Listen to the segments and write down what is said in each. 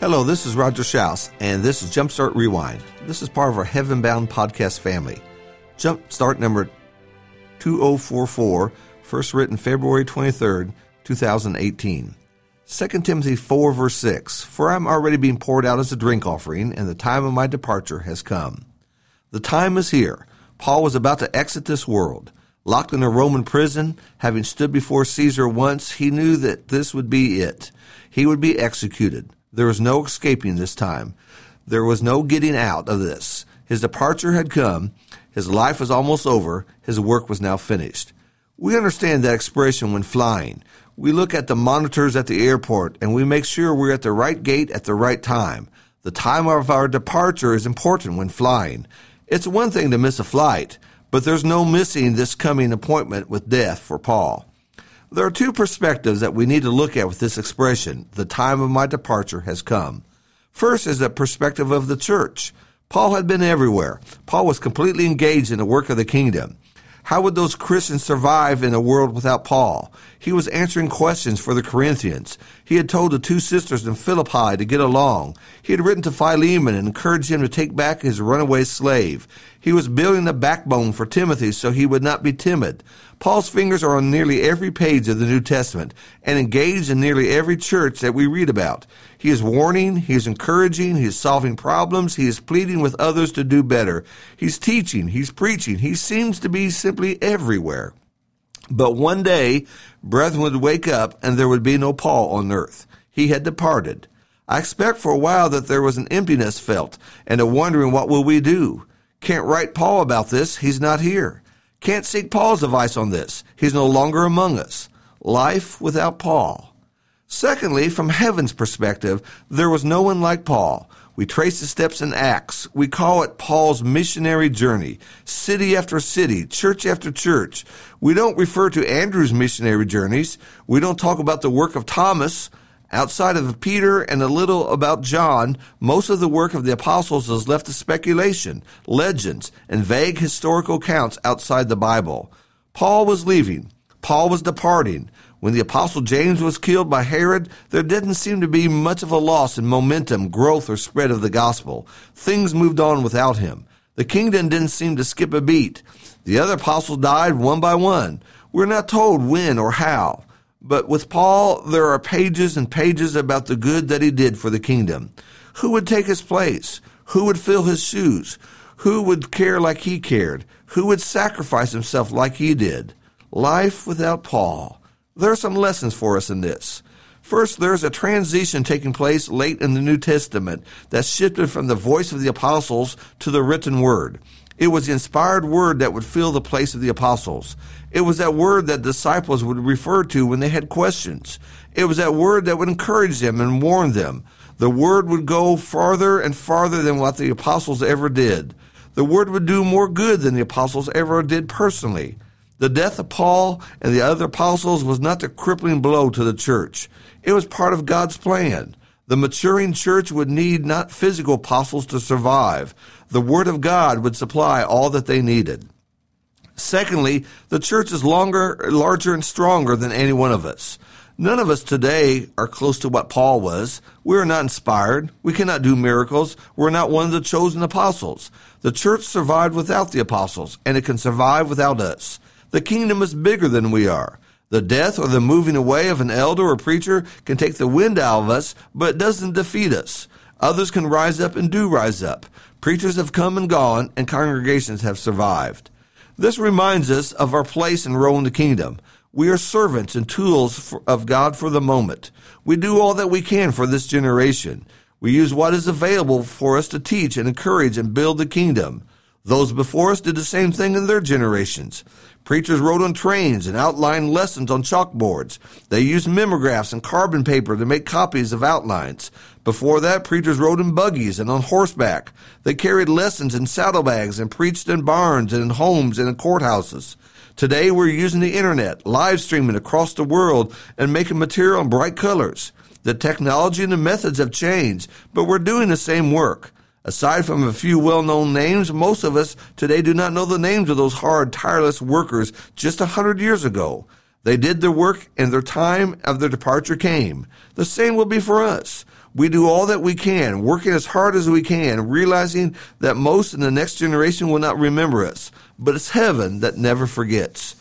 Hello, this is Roger Shouse, and this is Jumpstart Rewind. This is part of our Heaven Bound podcast family. Jumpstart number 2044, first written February 23rd, 2018. 2 Timothy 4, verse 6 For I am already being poured out as a drink offering, and the time of my departure has come. The time is here. Paul was about to exit this world. Locked in a Roman prison, having stood before Caesar once, he knew that this would be it. He would be executed. There was no escaping this time. There was no getting out of this. His departure had come. His life was almost over. His work was now finished. We understand that expression when flying. We look at the monitors at the airport and we make sure we're at the right gate at the right time. The time of our departure is important when flying. It's one thing to miss a flight, but there's no missing this coming appointment with death for Paul. There are two perspectives that we need to look at with this expression, the time of my departure has come. First is the perspective of the church. Paul had been everywhere. Paul was completely engaged in the work of the kingdom. How would those Christians survive in a world without Paul? He was answering questions for the Corinthians. He had told the two sisters in Philippi to get along. He had written to Philemon and encouraged him to take back his runaway slave. He was building the backbone for Timothy so he would not be timid. Paul's fingers are on nearly every page of the New Testament and engaged in nearly every church that we read about. He is warning, he is encouraging, he is solving problems, he is pleading with others to do better. He's teaching, he's preaching, he seems to be simply everywhere. But one day, brethren would wake up and there would be no Paul on earth. He had departed. I expect for a while that there was an emptiness felt and a wondering what will we do. Can't write Paul about this. He's not here. Can't seek Paul's advice on this. He's no longer among us. Life without Paul. Secondly, from heaven's perspective, there was no one like Paul. We trace the steps in Acts. We call it Paul's missionary journey. City after city, church after church. We don't refer to Andrew's missionary journeys. We don't talk about the work of Thomas. Outside of Peter and a little about John, most of the work of the apostles is left to speculation, legends, and vague historical accounts outside the Bible. Paul was leaving. Paul was departing. When the apostle James was killed by Herod, there didn't seem to be much of a loss in momentum, growth, or spread of the gospel. Things moved on without him. The kingdom didn't seem to skip a beat. The other apostles died one by one. We're not told when or how. But with Paul, there are pages and pages about the good that he did for the kingdom. Who would take his place? Who would fill his shoes? Who would care like he cared? Who would sacrifice himself like he did? Life without Paul. There are some lessons for us in this. First, there's a transition taking place late in the New Testament that shifted from the voice of the apostles to the written word. It was the inspired word that would fill the place of the apostles. It was that word that disciples would refer to when they had questions. It was that word that would encourage them and warn them. The word would go farther and farther than what the apostles ever did. The word would do more good than the apostles ever did personally. The death of Paul and the other apostles was not the crippling blow to the church. It was part of God's plan. The maturing church would need not physical apostles to survive. The Word of God would supply all that they needed. Secondly, the church is longer, larger and stronger than any one of us. None of us today are close to what Paul was. We are not inspired. We cannot do miracles. We're not one of the chosen apostles. The church survived without the apostles, and it can survive without us. The kingdom is bigger than we are. The death or the moving away of an elder or preacher can take the wind out of us, but it doesn't defeat us. Others can rise up and do rise up. Preachers have come and gone, and congregations have survived. This reminds us of our place and role in the kingdom. We are servants and tools for, of God for the moment. We do all that we can for this generation. We use what is available for us to teach and encourage and build the kingdom. Those before us did the same thing in their generations. Preachers rode on trains and outlined lessons on chalkboards. They used mimeographs and carbon paper to make copies of outlines. Before that, preachers rode in buggies and on horseback. They carried lessons in saddlebags and preached in barns and in homes and in courthouses. Today, we're using the internet, live streaming across the world, and making material in bright colors. The technology and the methods have changed, but we're doing the same work. Aside from a few well known names, most of us today do not know the names of those hard, tireless workers just a hundred years ago. They did their work and their time of their departure came. The same will be for us. We do all that we can, working as hard as we can, realizing that most in the next generation will not remember us, but it's heaven that never forgets.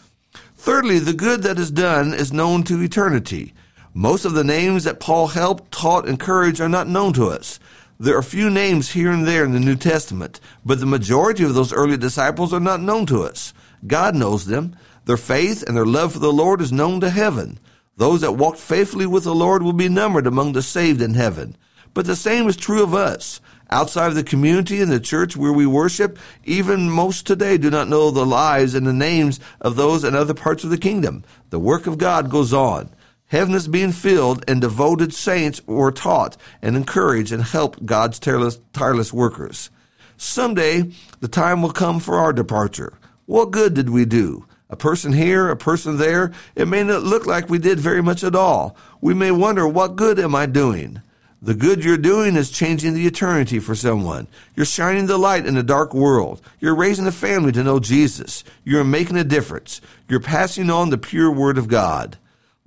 Thirdly, the good that is done is known to eternity. Most of the names that Paul helped, taught, encouraged are not known to us. There are few names here and there in the New Testament, but the majority of those early disciples are not known to us. God knows them. Their faith and their love for the Lord is known to heaven. Those that walked faithfully with the Lord will be numbered among the saved in heaven. But the same is true of us. Outside of the community and the church where we worship, even most today do not know the lives and the names of those in other parts of the kingdom. The work of God goes on. Heaven is being filled, and devoted saints were taught and encouraged and helped God's tireless, tireless workers. Someday, the time will come for our departure. What good did we do? a person here, a person there. It may not look like we did very much at all. We may wonder, what good am I doing? The good you're doing is changing the eternity for someone. You're shining the light in a dark world. You're raising a family to know Jesus. You're making a difference. You're passing on the pure word of God.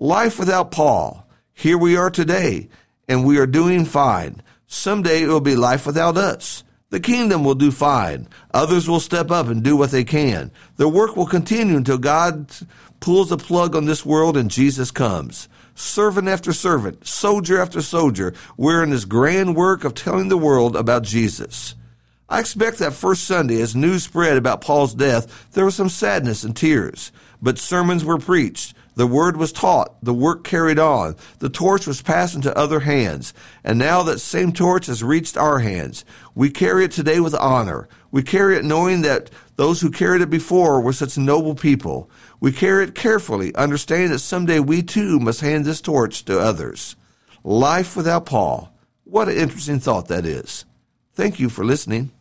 Life without Paul. Here we are today, and we are doing fine. Someday it will be life without us. The kingdom will do fine. Others will step up and do what they can. Their work will continue until God pulls the plug on this world and Jesus comes. Servant after servant, soldier after soldier, we're in this grand work of telling the world about Jesus. I expect that first Sunday, as news spread about Paul's death, there was some sadness and tears. But sermons were preached. The word was taught, the work carried on, the torch was passed into other hands, and now that same torch has reached our hands. We carry it today with honor. We carry it knowing that those who carried it before were such noble people. We carry it carefully, understanding that someday we too must hand this torch to others. Life without Paul. What an interesting thought that is. Thank you for listening.